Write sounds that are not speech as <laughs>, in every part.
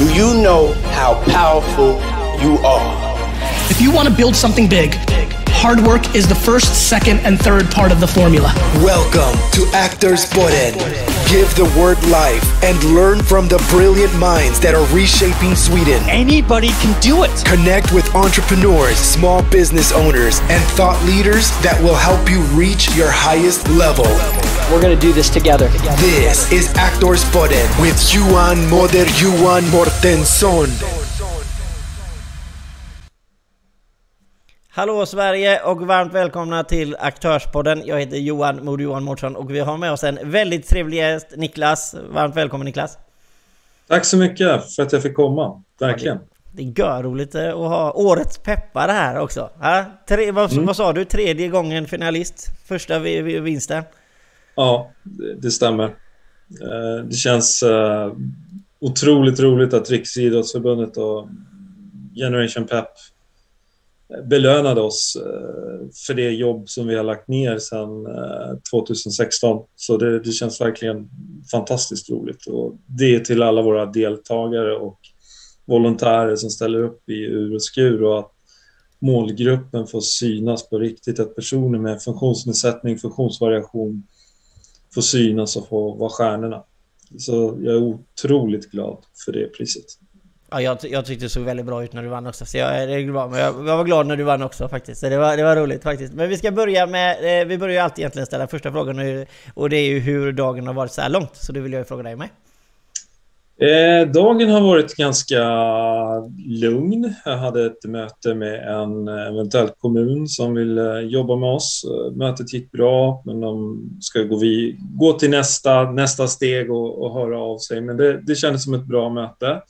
Do you know how powerful you are? If you want to build something big, hard work is the first, second, and third part of the formula. Welcome to Actors Podden. Give the word life and learn from the brilliant minds that are reshaping Sweden. Anybody can do it. Connect with entrepreneurs, small business owners, and thought leaders that will help you reach your highest level. We're going to do this together. This is Actors Podden with Johan Moder Johan Mortensson. Hallå Sverige och varmt välkomna till Aktörspodden. Jag heter Johan Mod Johan Mårtsson och vi har med oss en väldigt trevlig gäst, Niklas. Varmt välkommen Niklas! Tack så mycket för att jag fick komma, verkligen. Det är görroligt att ha årets peppare här också. Ha? Tre, vad, mm. vad, sa du? Tredje gången finalist? Första vinsten? Ja, det, stämmer. Eh, det känns eh, otroligt roligt att Riksidrottsförbundet och Generation Pep belönade oss eh, för det jobb som vi har lagt ner sedan 2016. Så det, det, känns verkligen fantastiskt roligt. Och det är till alla våra deltagare och volontärer som ställer upp i ur och skur och att målgruppen får synas på riktigt. Att personer med funktionsnedsättning, funktionsvariation Få synas och få vara stjärnorna. Så jag är otroligt glad för det priset. Ja, jag, jag tyckte det såg väldigt bra ut när du vann också, så jag, det är bra. Men jag, jag var glad när du vann också faktiskt. Så det var, det var roligt faktiskt. Men vi ska börja med, eh, vi börjar ju alltid egentligen ställa första frågan nu, och det är ju hur dagen har varit så här långt. Så det vill jag fråga dig med. Eh, dagen har varit ganska lugn. Jag hade ett möte med en eventuell kommun som vill jobba med oss. Eh, mötet gick bra, men de ska gå, vi, gå till nästa, nästa steg och, och höra av sig. Men det, det kändes som ett bra möte.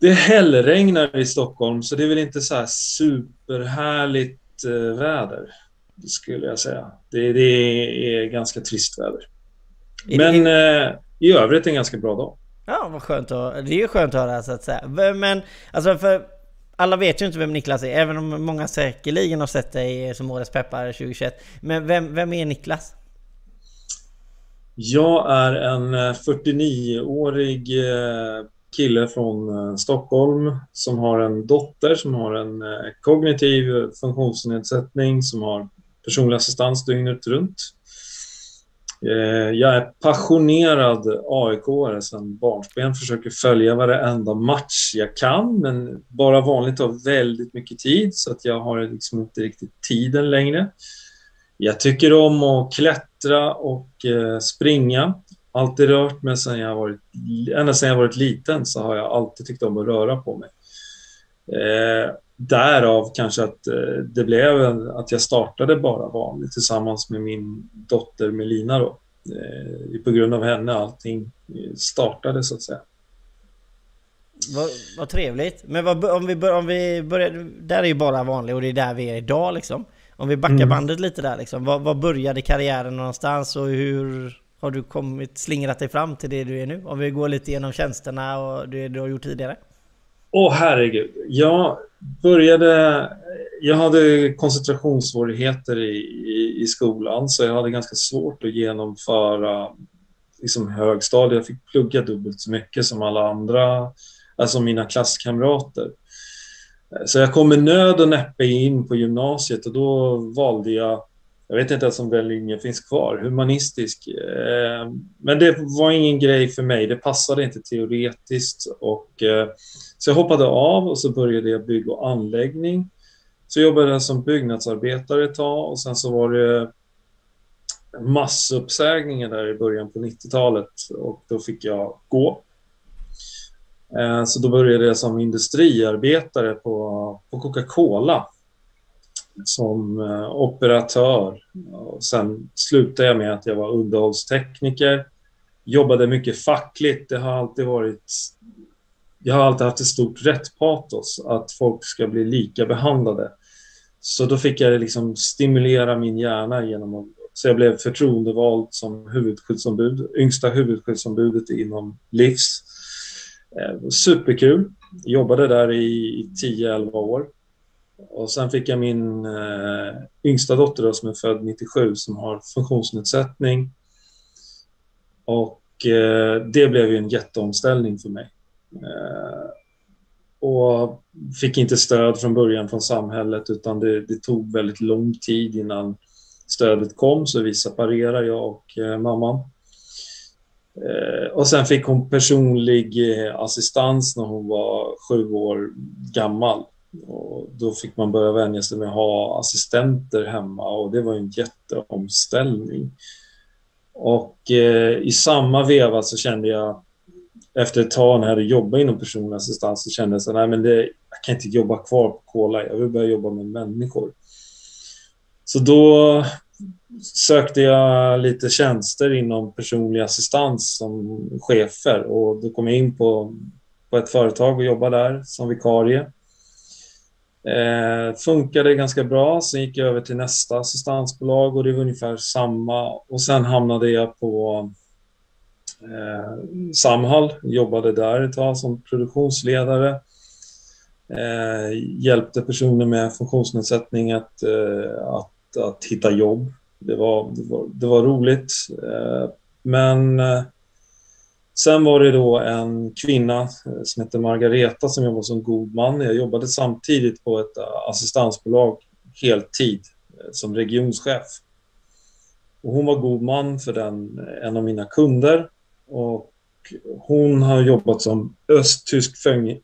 Det hällregnar i Stockholm, så det är väl inte så här superhärligt eh, väder, skulle jag säga. Det, det är ganska trist väder. Men eh, i övrigt en ganska bra dag. Ja, vad skönt att, Det är ju skönt att höra så att säga. Men alltså för alla vet ju inte vem Niklas är, även om många säkerligen har sett dig som Årets Peppar 2021. Men vem, vem är Niklas? Jag är en 49-årig eh, kille från eh, Stockholm som har en dotter som har en eh, kognitiv funktionsnedsättning som har personlig assistans dygnet runt. Eh, jag är passionerad AIK-are sedan barnsben, försöker följa varenda match jag kan, men bara vanligt tar väldigt mycket tid så att jag har liksom inte riktigt tiden längre. Jag tycker om att klättra och eh, springa alltid rört mig sedan jag varit, ända sedan jag varit liten så har jag alltid tyckt om att röra på mig. Eh, Eh, därav kanske att eh, det blev att jag startade bara vanligt tillsammans med min dotter Melina då. Eh, på grund av henne allting startade så att säga. Vad, vad trevligt. Men vad, om, vi bör, om vi börjar... Där är ju bara vanligt och det är där vi är idag liksom. Om vi backar mm. bandet lite där liksom. Vad, vad började karriären någonstans och hur har du kommit slingrat dig fram till det du är nu? Om vi går lite igenom tjänsterna och det du har gjort tidigare. Åh oh, herregud. Jag började... Jag hade koncentrationssvårigheter i, i, i, skolan så jag hade ganska svårt att genomföra liksom, högstadiet. Jag fick plugga dubbelt så mycket som alla andra, alltså mina klasskamrater. Så jag kom med nöd och näppe in på gymnasiet och då valde jag jag vet inte ens om den linjen finns kvar, humanistisk. Eh, men det var ingen grej för mig, det passade inte teoretiskt. Och, eh, så jag hoppade av och så började jag bygg och anläggning. Så jobbade jag som byggnadsarbetare ett tag och sen så var det massuppsägningar där i början på 90-talet och då fick jag gå. Eh, så då började jag som industriarbetare på, på Coca-Cola som eh, operatör. Och sen slutade jag med att jag var underhållstekniker. Jobbade mycket fackligt. Det har alltid varit... Jag har alltid haft ett stort rättpatos att folk ska bli lika behandlade. Så då fick jag liksom stimulera min hjärna genom att... Så jag blev förtroendevald som huvudskyddsombud, yngsta huvudskyddsombudet inom LIFS. Eh, superkul. Jobbade där i 10-11 år. Och sen fick jag min eh, yngsta dotter då, som är född 97 som har funktionsnedsättning. Och eh, det blev ju en jätteomställning för mig. Eh, och fick inte stöd från början från samhället utan det, det, tog väldigt lång tid innan stödet kom så vi separerade, jag och eh, mamman. Eh, och sen fick hon personlig eh, assistans när hon var sju år gammal. Och då fick man börja vänja sig med att ha assistenter hemma och det var en jätteomställning. Och eh, i samma veva så kände jag efter ett tag när jag hade jobbat inom personlig assistans så kände jag så nej men det, jag kan inte jobba kvar på Kola, jag vill börja jobba med människor. Så då sökte jag lite tjänster inom personlig assistans som chefer och då kom jag in på, på ett företag och jobbade där som vikarie. Eh, funkade ganska bra, sen gick jag över till nästa assistansbolag och det var ungefär samma och sen hamnade jag på Eh, Samhall, jobbade där ett tag som produktionsledare. Eh, hjälpte personer med funktionsnedsättning att, eh, att, att hitta jobb. Det var, det var, det var roligt. Eh, men eh, sen var det då en kvinna eh, som hette Margareta som jobbade som god man. Jag jobbade samtidigt på ett eh, assistansbolag heltid som regionschef. Och hon var god man för den, en av mina kunder och hon har jobbat som östtysk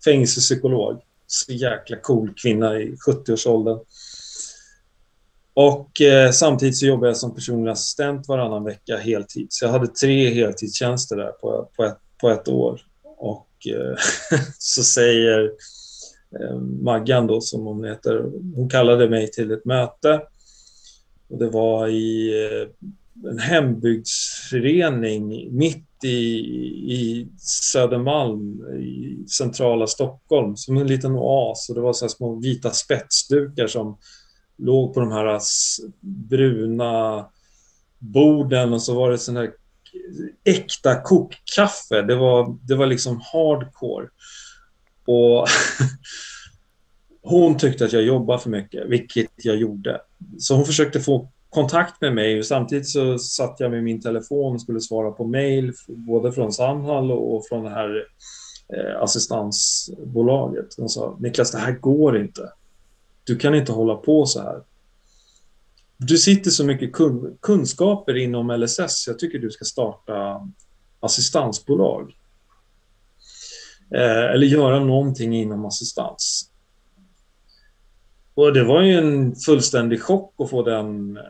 fängelsepsykolog. Så jäkla cool kvinna i 70-årsåldern. Och eh, samtidigt så jobbar jag som personlig assistent varannan vecka heltid. Så jag hade tre heltidstjänster där på, på, ett, på ett år. Och eh, <laughs> så säger eh, Maggan då, som hon heter, hon kallade mig till ett möte. Och det var i eh, en hembygdsförening mitt i, i Södermalm i centrala Stockholm som en liten oas och det var så små vita spetsdukar som låg på de här bruna borden och så var det sån här äkta kokkaffe. Det var, det var liksom hardcore. Och <laughs> hon tyckte att jag jobbade för mycket, vilket jag gjorde. Så hon försökte få kontakt med mig. Samtidigt så satt jag med min telefon och skulle svara på mejl både från Samhall och från det här eh, assistansbolaget. De sa Niklas, det här går inte. Du kan inte hålla på så här. Du sitter så mycket kun kunskaper inom LSS. Jag tycker du ska starta assistansbolag. Eh, eller göra någonting inom assistans. Och det var ju en fullständig chock att få den, eh,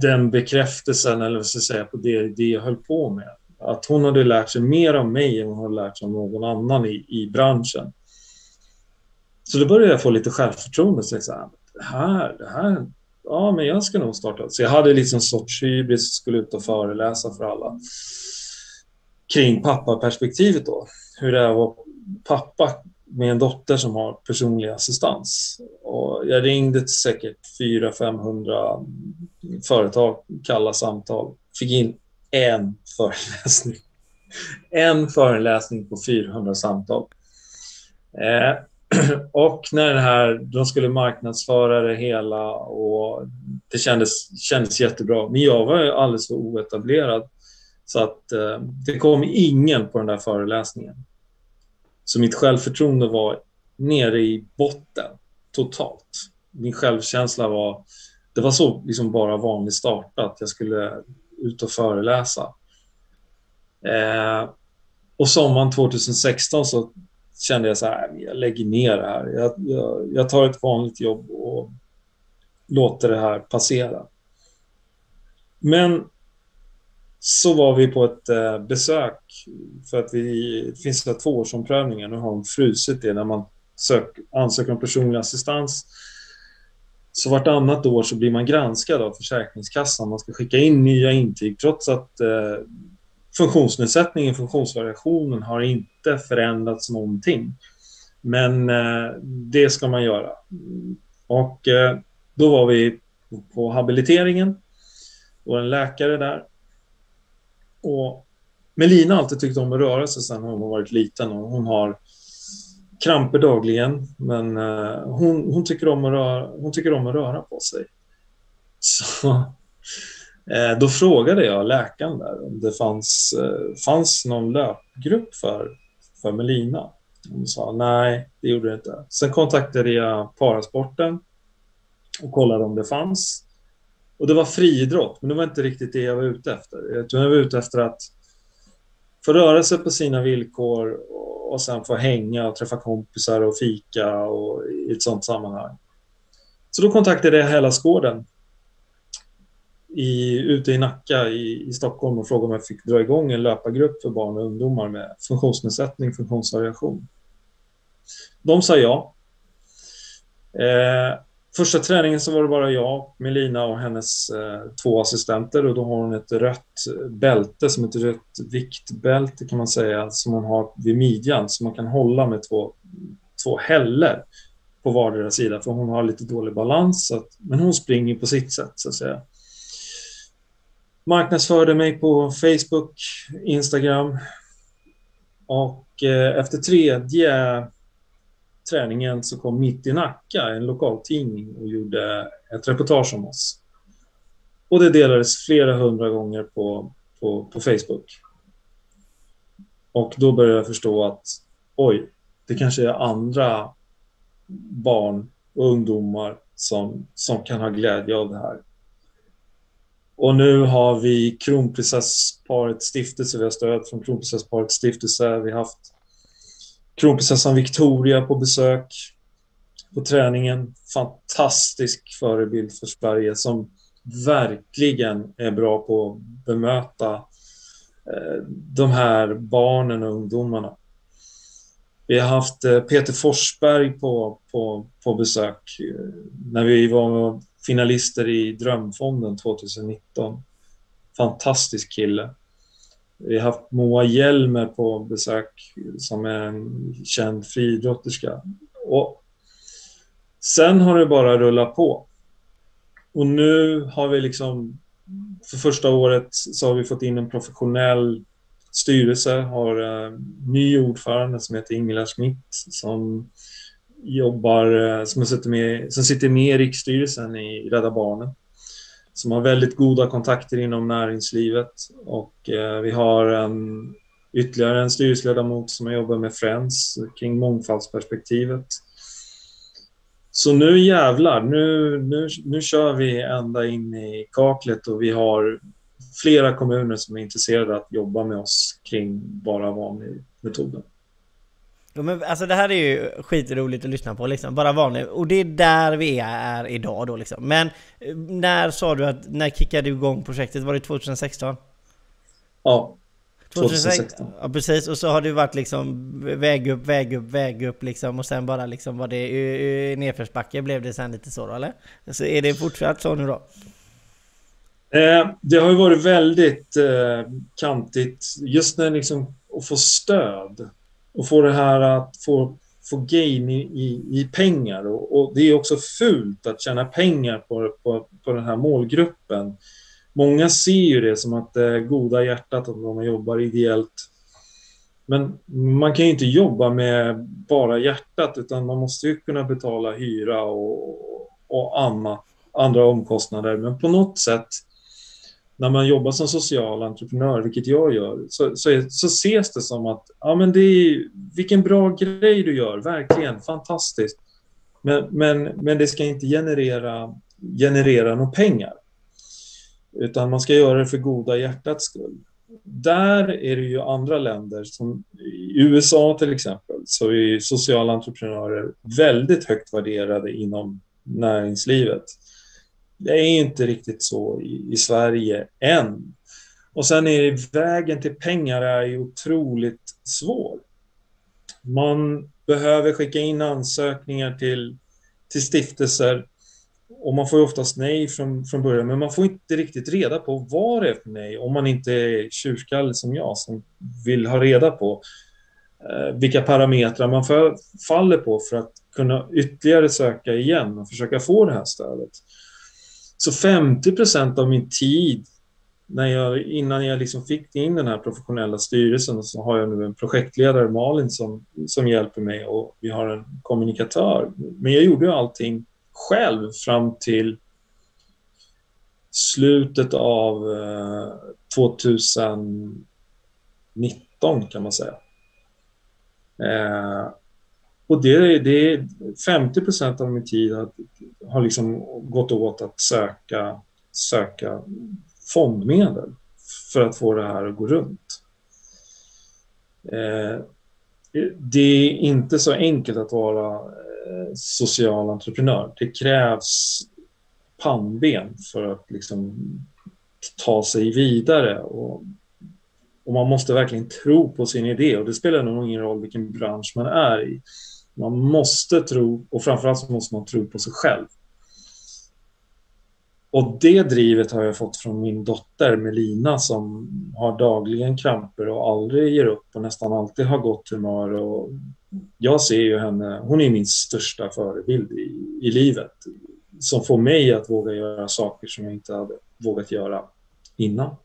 den bekräftelsen, eller vad ska jag säga, på det, det jag höll på med. Att hon hade lärt sig mer av mig än hon hade lärt sig av någon annan i, i branschen. Så då började jag få lite självförtroende. Så jag sa, det här, det här, ja men jag ska nog starta. Så jag hade liksom sorts hybris, och skulle ut och föreläsa för alla. Kring pappaperspektivet då. Hur det är att vara pappa med en dotter som har personlig assistans. Och jag ringde till säkert 400-500 företag, kalla samtal. Fick in en föreläsning. <laughs> En föreläsning på 400 samtal. Eh, <clears throat> och när det här, de skulle marknadsföra det hela och det kändes, kändes jättebra. Men jag var alldeles för oetablerad. Så att eh, det kom ingen på den där föreläsningen. Så mitt självförtroende var nere i botten totalt. Min självkänsla var... Det var så liksom bara vanlig start att jag skulle ut och föreläsa. Eh, och sommaren 2016 så kände jag så här, jag lägger ner det här. Jag, jag, jag tar ett vanligt jobb och låter det här passera. Men så var vi på ett eh, besök för att vi, det finns det tvåårsomprövningar. Nu har de frusit det när man sök, ansöker om personlig assistans. Så vartannat år så blir man granskad av Försäkringskassan. Man ska skicka in nya intyg trots att eh, funktionsnedsättningen, funktionsvariationen har inte förändrats någonting. Men eh, det ska man göra. Och eh, då var vi på habiliteringen och en läkare där och Melina har alltid tyckt om att röra sig sen hon har varit liten och hon har kramper dagligen. Men eh, hon, hon, tycker om att röra, hon tycker om att röra på sig. <laughs> Så eh, då frågade jag läkaren där om det fanns, eh, fanns någon löpgrupp för för Melina? Hon sa nej, det gjorde det inte. Sen kontaktade jag Parasporten och kollade om det fanns. Och det var friidrott, men det var inte riktigt det jag var ute efter. Jag var ute efter att få röra sig på sina villkor och sen få hänga och träffa kompisar och fika och i ett sånt sammanhang. Så då kontaktade jag Hällaskåden i, ute i Nacka i, i Stockholm och frågade om jag fick dra igång en löpargrupp för barn och ungdomar med funktionsnedsättning, funktionsvariation. De sa ja. Eh, första träningen så var det bara jag, Melina och hennes eh, två assistenter. Och då har hon ett rött bälte som ett rött viktbälte kan man säga som hon har vid midjan som man kan hålla med två, två häller på vardera sida. För hon har lite dålig balans att, men hon springer på sitt sätt så att säga. Marknadsförde mig på Facebook, Instagram. Och eh, efter tredje träningen så kom Mitt i Nacka, en lokaltidning, och gjorde ett reportage om oss. Och det delades flera hundra gånger på, på, på Facebook. Och då började jag förstå att oj, det kanske är andra barn och ungdomar som, som kan ha glädje av det här. Och nu har vi Kronprinsessparets stiftelse, vi har stöd från Kronprinsessparets stiftelse, vi har haft Kronprinsessan Victoria på besök på träningen. Fantastisk förebild för Sverige som verkligen är bra på att bemöta eh, de här barnen och ungdomarna. Vi har haft eh, Peter Forsberg på, på, på besök eh, när vi var finalister i Drömfonden 2019. Fantastisk kille. Vi har haft Moa Hjelmer på besök som är en känd friidrotterska. Och sen har det bara rullat på. Och nu har vi liksom, för första året så har vi fått in en professionell styrelse, har en ny ordförande som heter Ingela Schmidt som jobbar, eh, som sitter med, som sitter med i riksstyrelsen i Rädda Barnen som har väldigt goda kontakter inom näringslivet och eh, vi har en, ytterligare en styrelseledamot som jobbar med Friends kring mångfaldsperspektivet. Så nu jävlar, nu, nu, nu kör vi ända in i kaklet och vi har flera kommuner som är intresserade att jobba med oss kring bara vanlig metoden. Ja, men alltså det här är ju skitroligt att lyssna på liksom, bara vanligt. Och det är där vi är idag då liksom. Men eh, när sa du att, när kickade du igång projektet? Var det 2016? Ja, 2016. Ja precis, och så har det varit liksom väg upp, väg upp, väg upp liksom och sen bara liksom var det nedförsbacke blev det sen lite så då eller? Så är det fortsatt så nu då? Eh, det har ju varit väldigt eh, kantigt just när liksom att få stöd och få det här att få, få gain i, i, i pengar. Och, och, det är också fult att tjäna pengar på, på, på den här målgruppen. Många ser ju det som att det är goda hjärtat att man jobbar ideellt. Men man kan ju inte jobba med bara hjärtat utan man måste ju kunna betala hyra och, och annat, andra omkostnader. Men på något sätt när man jobbar som social entreprenör, vilket jag gör, så, så, så ses det som att ja, men det är, vilken bra grej du gör, verkligen fantastiskt. Men, men, men det ska inte generera, generera några pengar. Utan man ska göra det för goda hjärtats skull. Där är det ju andra länder, som i USA till exempel, så är sociala entreprenörer väldigt högt värderade inom näringslivet. Det är inte riktigt så i, i Sverige än. Och sen är vägen till pengar är ju otroligt svår. Man behöver skicka in ansökningar till, till stiftelser och man får ju oftast nej från, från början, men man får inte riktigt reda på vad det är för nej om man inte är tjurskallig som jag som vill ha reda på eh, vilka parametrar man för, faller på för att kunna ytterligare söka igen och försöka få det här stödet. Så 50 procent av min tid när jag, innan jag liksom fick in den här professionella styrelsen så har jag nu en projektledare, Malin, som, som hjälper mig och vi har en kommunikatör. Men jag gjorde allting själv fram till slutet av eh, 2019 kan man säga. Eh, och det, det är 50 procent av min tid har, har liksom gått åt att söka, söka fondmedel för att få det här att gå runt. Eh, det är inte så enkelt att vara eh, social entreprenör. Det krävs pannben för att liksom ta sig vidare. Och, och, man måste verkligen tro på sin idé och det spelar nog ingen roll vilken bransch man är i. Man måste tro och framförallt så måste man tro på sig själv. Och det drivet har jag fått från min dotter Melina som har dagligen kramper och aldrig ger upp och nästan alltid har gott humör. Och jag ser ju henne, hon är min största förebild i, i livet. Som får mig att våga göra saker som jag inte hade vågat göra innan.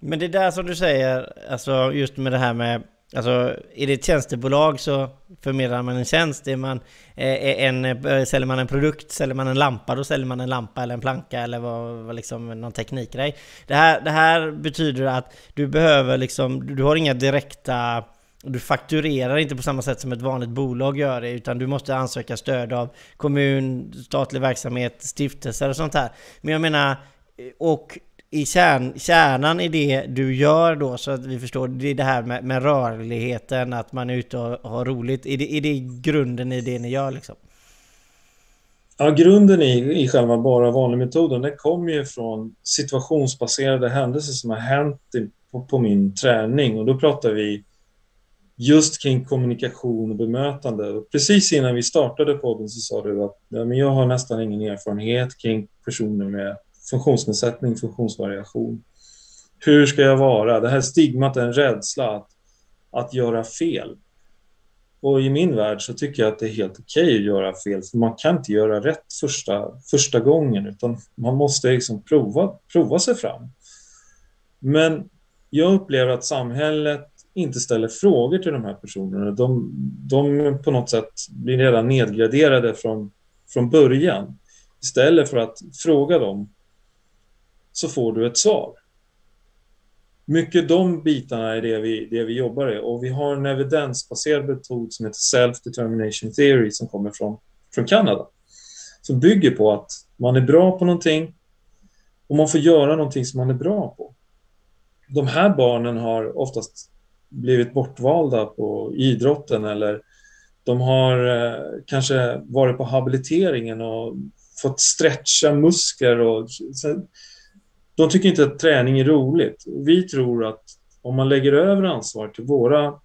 Men det där som du säger, alltså just med det här med Alltså, är det ett tjänstebolag så förmedlar man en tjänst. Är man, eh, är en, eh, säljer man en produkt, säljer man en lampa, då säljer man en lampa eller en planka eller vad, vad liksom någon teknikgrej. Det här, det här betyder att du behöver liksom, du har inga direkta du fakturerar inte på samma sätt som ett vanligt bolag gör det, utan du måste ansöka stöd av kommun, statlig verksamhet, stiftelser och sånt här. Men jag menar, och i kärn, kärnan i det du gör då, så att vi förstår, det är det här med, med rörligheten, att man är ute och har roligt. Är det, är det grunden i det ni gör liksom? Ja, grunden i, i själva bara vanlig metoden, den kommer ju från situationsbaserade händelser som har hänt i, på, på, min träning och då pratar vi just kring kommunikation och bemötande. Och precis innan vi startade podden så sa du att ja, men jag har nästan ingen erfarenhet kring personer med funktionsnedsättning, funktionsvariation. Hur ska jag vara? Det här stigmat är en rädsla att, att göra fel. Och i min värld så tycker jag att det är helt okej okay att göra fel, för man kan inte göra rätt första, första gången, utan man måste liksom prova, prova sig fram. Men jag upplever att samhället inte ställer frågor till de här personerna. De, de på något sätt blir redan nedgraderade från, från början. Istället för att fråga dem så får du ett svar. Mycket de bitarna är det vi, det vi jobbar i och vi har en evidensbaserad metod som heter Self-Determination Theory som kommer från, från Kanada. Som bygger på att man är bra på någonting och man får göra någonting som man är bra på. De här barnen har oftast blivit bortvalda på idrotten eller de har eh, kanske varit på habiliteringen och fått stretcha muskler och de tycker inte att träning är roligt. Vi tror att om man lägger över ansvar till våra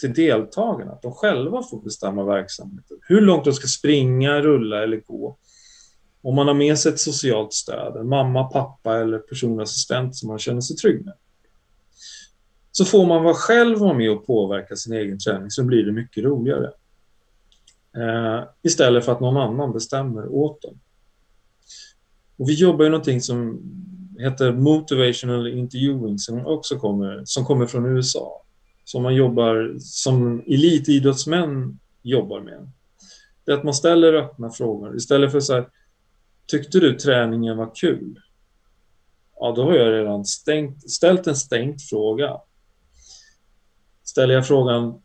till deltagarna, att de själva får bestämma verksamheten. Hur långt de ska springa, rulla eller gå. Om man har med sig ett socialt stöd, en mamma, pappa eller personlig assistent som man känner sig trygg med. Så får man vara själv vara med och påverka sin egen träning så blir det mycket roligare. Eh, istället för att någon annan bestämmer åt dem. Och vi jobbar ju någonting som heter Motivational Interviewing som också kommer, som kommer från USA. Som man jobbar, som elitidrottsmän jobbar med. Det är att man ställer öppna frågor istället för så här, tyckte du träningen var kul? Ja, då har jag redan stängt, ställt en stängt fråga. Ställer jag frågan,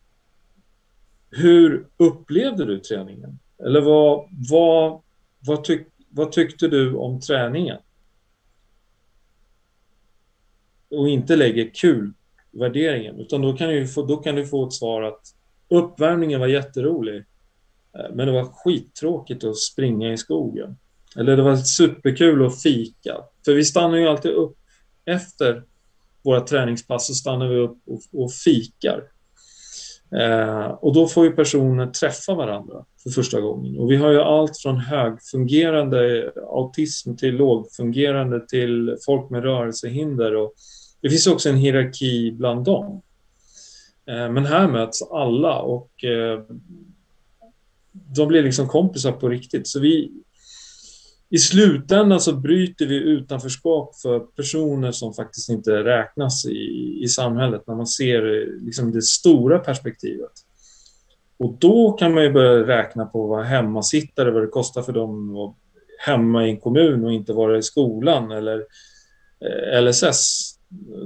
hur upplevde du träningen? Eller vad, vad, vad, tyck, vad tyckte du om träningen? Och inte lägger kul-värderingen. Utan då kan, du få, då kan du få ett svar att uppvärmningen var jätterolig. Eh, men det var skittråkigt att springa i skogen. Eller det var superkul att fika. För vi stannar ju alltid upp efter våra träningspass så stannar vi upp och, och fikar. Eh, och då får ju personer träffa varandra för första gången. Och vi har ju allt från högfungerande autism till lågfungerande till folk med rörelsehinder. Och det finns också en hierarki bland dem. Eh, men här möts alla och eh, de blir liksom kompisar på riktigt. Så vi, I slutändan så bryter vi utanförskap för personer som faktiskt inte räknas i, i samhället när man ser eh, liksom det stora perspektivet. Och då kan man ju börja räkna på vad hemmasittare, vad det kostar för dem att hemma i en kommun och inte vara i skolan eller LSS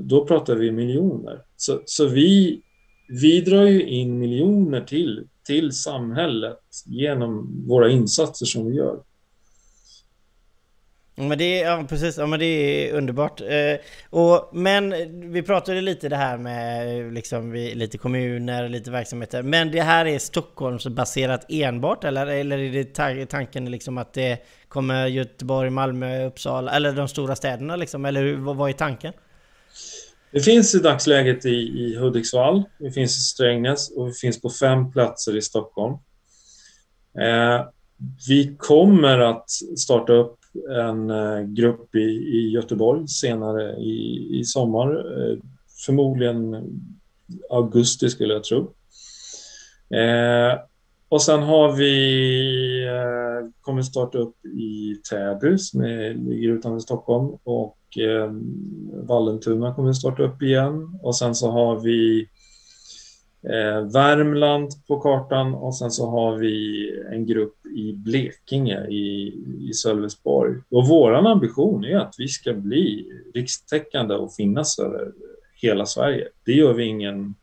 då pratar vi miljoner. Så, så vi vi drar ju in miljoner till, till samhället genom våra insatser som vi gör. Men det, är, ja, precis, ja, men det är underbart. Eh, och, men vi pratade lite det här med liksom, vi, lite kommuner, lite verksamheter. Men det här är Stockholmsbaserat enbart eller, eller är det ta tanken liksom att det kommer Göteborg, Malmö, Uppsala eller de stora städerna liksom? Eller vad, vad är tanken? Det finns i dagsläget i, i Hudiksvall, det finns i Strängnäs och det finns på fem platser i Stockholm. Eh, vi kommer att starta upp en eh, grupp i, i Göteborg senare i, i sommar. Eh, förmodligen augusti skulle jag tro. Eh, och sen har vi eh, kommer starta upp i Täby som ligger utanför Stockholm och eh, Vallentuna kommer starta upp igen och sen så har vi eh, Värmland på kartan och sen så har vi en grupp i Blekinge i, i Sölvesborg. Och vår ambition är att vi ska bli rikstäckande och finnas över hela Sverige. Det gör vi ingen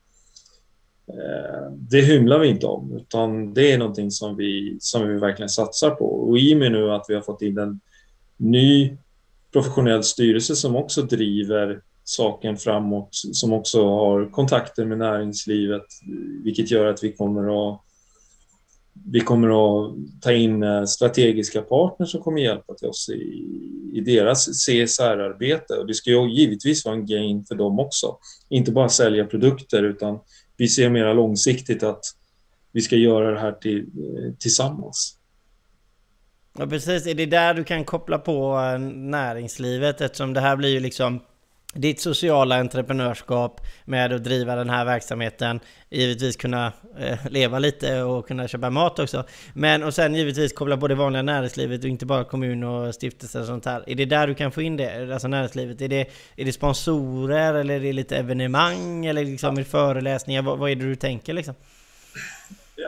eh, det hymlar vi inte om, utan det är någonting som vi, som vi verkligen satsar på. Och i och med nu att vi har fått in en ny professionell styrelse som också driver saken framåt, som också har kontakter med näringslivet, vilket gör att vi kommer att vi kommer att ta in eh, strategiska partners som kommer hjälpa till oss i, i deras CSR-arbete. Och det ska ju givetvis vara en gain för dem också. Inte bara sälja produkter, utan vi ser mer långsiktigt att vi ska göra det här till, eh, tillsammans. Ja precis, är det där du kan koppla på eh, näringslivet eftersom det här blir ju liksom ditt sociala entreprenörskap med att driva den här verksamheten. Givetvis kunna eh, leva lite och kunna köpa mat också. Men och sen givetvis koppla på det vanliga näringslivet och inte bara kommun och stiftelser och sånt här. Är det där du kan få in det? Alltså näringslivet? Är det, är det sponsorer eller är det lite evenemang eller liksom föreläsningar? Vad, vad är det du tänker liksom?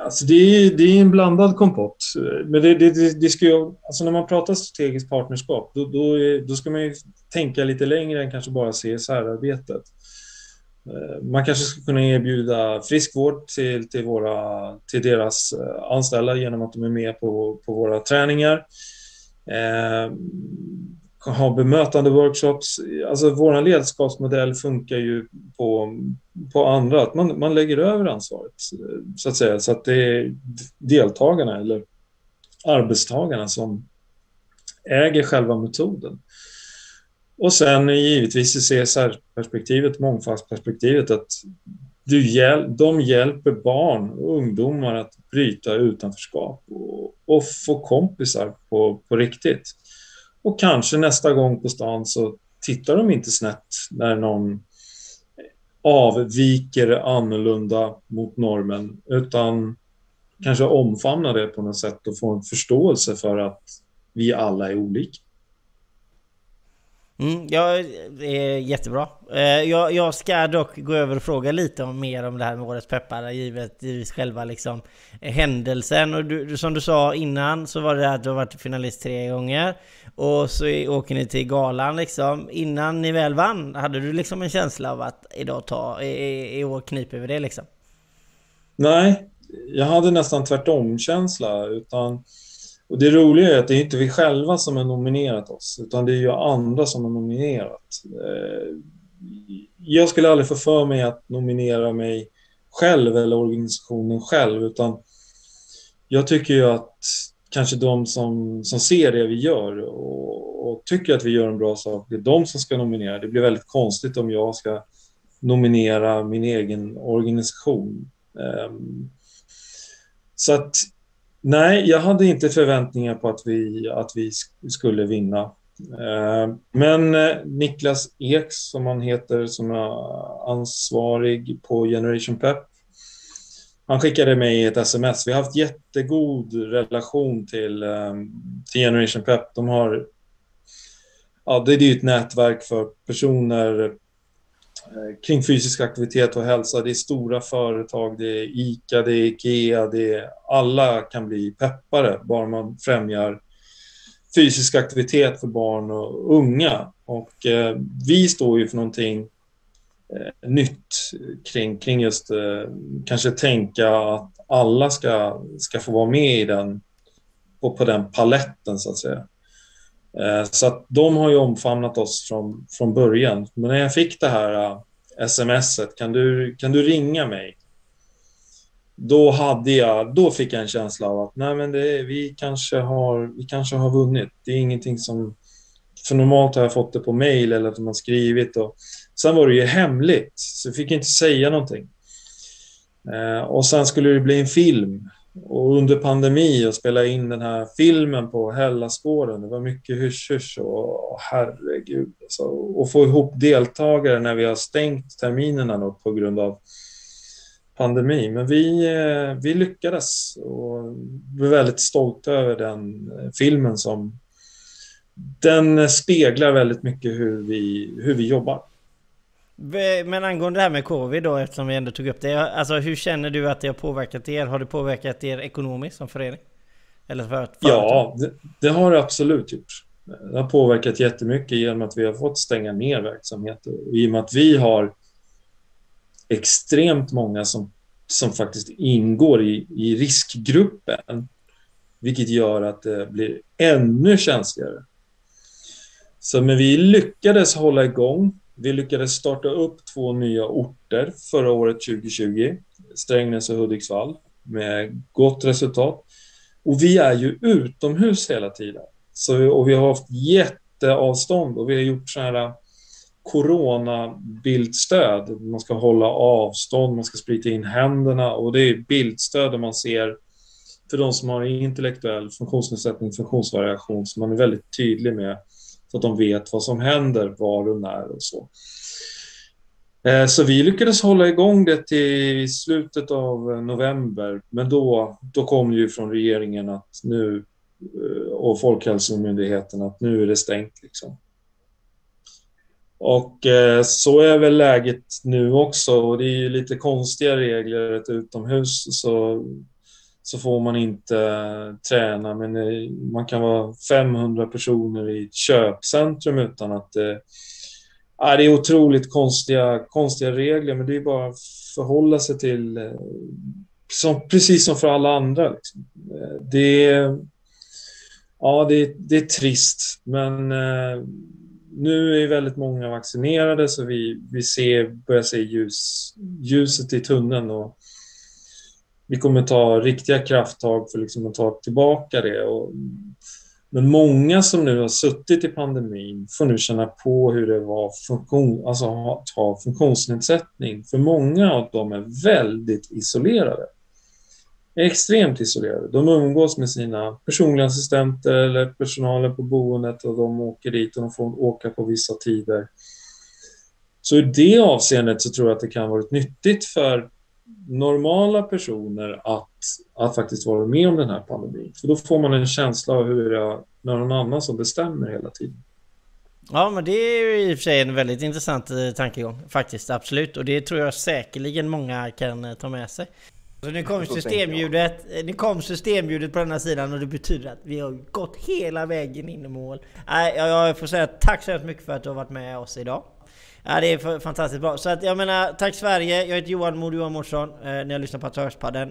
Alltså det, är, det är en blandad kompott. Men det, det, det ska ju, alltså när man pratar strategiskt partnerskap, då, då, är, då ska man ju tänka lite längre än kanske bara CSR-arbetet. Eh, man kanske ska kunna erbjuda friskvård till, till, våra, till deras eh, anställda genom att de är med på, på våra träningar. Eh, ha bemötande workshops. Alltså vår ledarskapsmodell funkar ju på, på andra, att man, man lägger över ansvaret så att säga, så att det är deltagarna eller arbetstagarna som äger själva metoden. Och sen givetvis i CSR-perspektivet, mångfaldsperspektivet, att du hjäl de hjälper barn och ungdomar att bryta utanförskap och, och få kompisar på, på riktigt. Och kanske nästa gång på stan så tittar de inte snett när någon avviker annorlunda mot normen, utan kanske omfamnar det på något sätt och får en förståelse för att vi alla är olika. Mm, ja, det är jättebra. Eh, jag, jag ska dock gå över och fråga lite om, mer om det här med Årets peppare, givet, givet själva liksom, händelsen. Och du, som du sa innan så var det att du har varit finalist tre gånger. Och så åker ni till galan liksom. Innan ni väl vann, hade du liksom en känsla av att idag ta, i, i år kniper vi det liksom? Nej, jag hade nästan tvärtom känsla utan och det roliga är att det är inte vi själva som har nominerat oss, utan det är ju andra som har nominerat. Eh, jag skulle aldrig få för mig att nominera mig själv eller organisationen själv, utan jag tycker ju att kanske de som, som ser det vi gör och, och, tycker att vi gör en bra sak, det är de som ska nominera. Det blir väldigt konstigt om jag ska nominera min egen organisation. Ehm, så att nej, jag hade inte förväntningar på att vi, att vi skulle vinna. Eh, men eh, Niklas Ek, som han heter, som är ansvarig på Generation Pep, han skickade mig ett sms. Vi har haft jättegod relation till, eh, till Generation Pep. De har... Ja, det är ju ett nätverk för personer Eh, kring fysisk aktivitet och hälsa. Det är stora företag, det är ICA, det är IKEA, det är, alla kan bli peppare bara man främjar fysisk aktivitet för barn och unga. Och eh, vi står ju för någonting eh, nytt kring, kring just eh, kanske tänka att alla ska, ska få vara med i den, på, på den paletten så att säga. Eh, så att de har ju omfamnat oss från, från början. Men när jag fick det här eh, smset, kan du, kan du ringa mig? Då, hade jag, då fick jag en känsla av att nej, men det, vi, kanske har, vi kanske har vunnit. Det är ingenting som... För normalt har jag fått det på mail eller att man skrivit. Och, sen var det ju hemligt, så jag fick inte säga någonting. Eh, och sen skulle det bli en film och under pandemi och spela in den här filmen på Hällaskåren, det var mycket hysch-hysch och, herregud. Alltså, och få ihop deltagare när vi har stängt terminerna då på grund av pandemi. Men vi, eh, vi lyckades och vi är väldigt stolta över den eh, filmen som den speglar väldigt mycket hur vi, hur vi jobbar. Men angående det här med covid då, eftersom vi ändå tog upp det. Alltså hur känner du att det har påverkat er? Har det påverkat er ekonomiskt som förening? Eller för ett Ja, det, det, har det absolut gjort. Det har påverkat jättemycket genom att vi har fått stänga ner verksamheter. Och I och med att vi har extremt många som, som faktiskt ingår i, i riskgruppen. Vilket gör att det blir ännu känsligare. Så men vi lyckades hålla igång vi lyckades starta upp två nya orter förra året 2020, Strängnäs och Hudiksvall, med gott resultat. Och vi är ju utomhus hela tiden. Så, och vi har haft jätteavstånd och vi har gjort sådana här äh, coronabildstöd. Man ska hålla avstånd, man ska sprita in händerna och det är bildstöd där man ser för de som har intellektuell funktionsnedsättning, funktionsvariation, som man är väldigt tydlig med så att de vet vad som händer, var och när och så. Eh, så vi lyckades hålla igång det till slutet av november, men då, då kom ju från regeringen att nu eh, och Folkhälsomyndigheten att nu är det stängt. Liksom. Och eh, så är väl läget nu också och det är ju lite konstiga regler utomhus så så får man inte eh, träna, men eh, man kan vara 500 personer i ett köpcentrum utan att det... Ja, det är otroligt konstiga, konstiga regler, men det är bara att förhålla sig till... Som, precis som för alla andra. Liksom. Det är... Ja, det, det är trist, men eh, nu är väldigt många vaccinerade så vi, vi ser, börjar se ljus, ljuset i tunneln. Och, vi kommer ta riktiga krafttag för liksom att ta tillbaka det. Och, men många som nu har suttit i pandemin får nu känna på hur det var funktion, alltså att ha funktionsnedsättning. För många av dem är väldigt isolerade. Extremt isolerade. De umgås med sina personliga assistenter eller personalen på boendet och de åker dit och de får åka på vissa tider. Så i det avseendet så tror jag att det kan vara nyttigt för normala personer att, att faktiskt vara med om den här pandemin. För då får man en känsla av hur det är när någon annan som bestämmer hela tiden. Ja men det är ju i och för sig en väldigt intressant eh, tankegång faktiskt, absolut. Och det tror jag säkerligen många kan eh, ta med sig. Så nu kom systemljudet, eh, nu kom systemljudet på den här sidan och det betyder att vi har gått hela vägen in i mål. Nej, jag får säga tack så hemskt mycket för att du har varit med oss idag. Ja, det är fantastiskt bra. Så att jag menar, tack Sverige. Jag heter Johan Mod Johan Mårtsson. Eh, ni har lyssnat på Aktörspadden.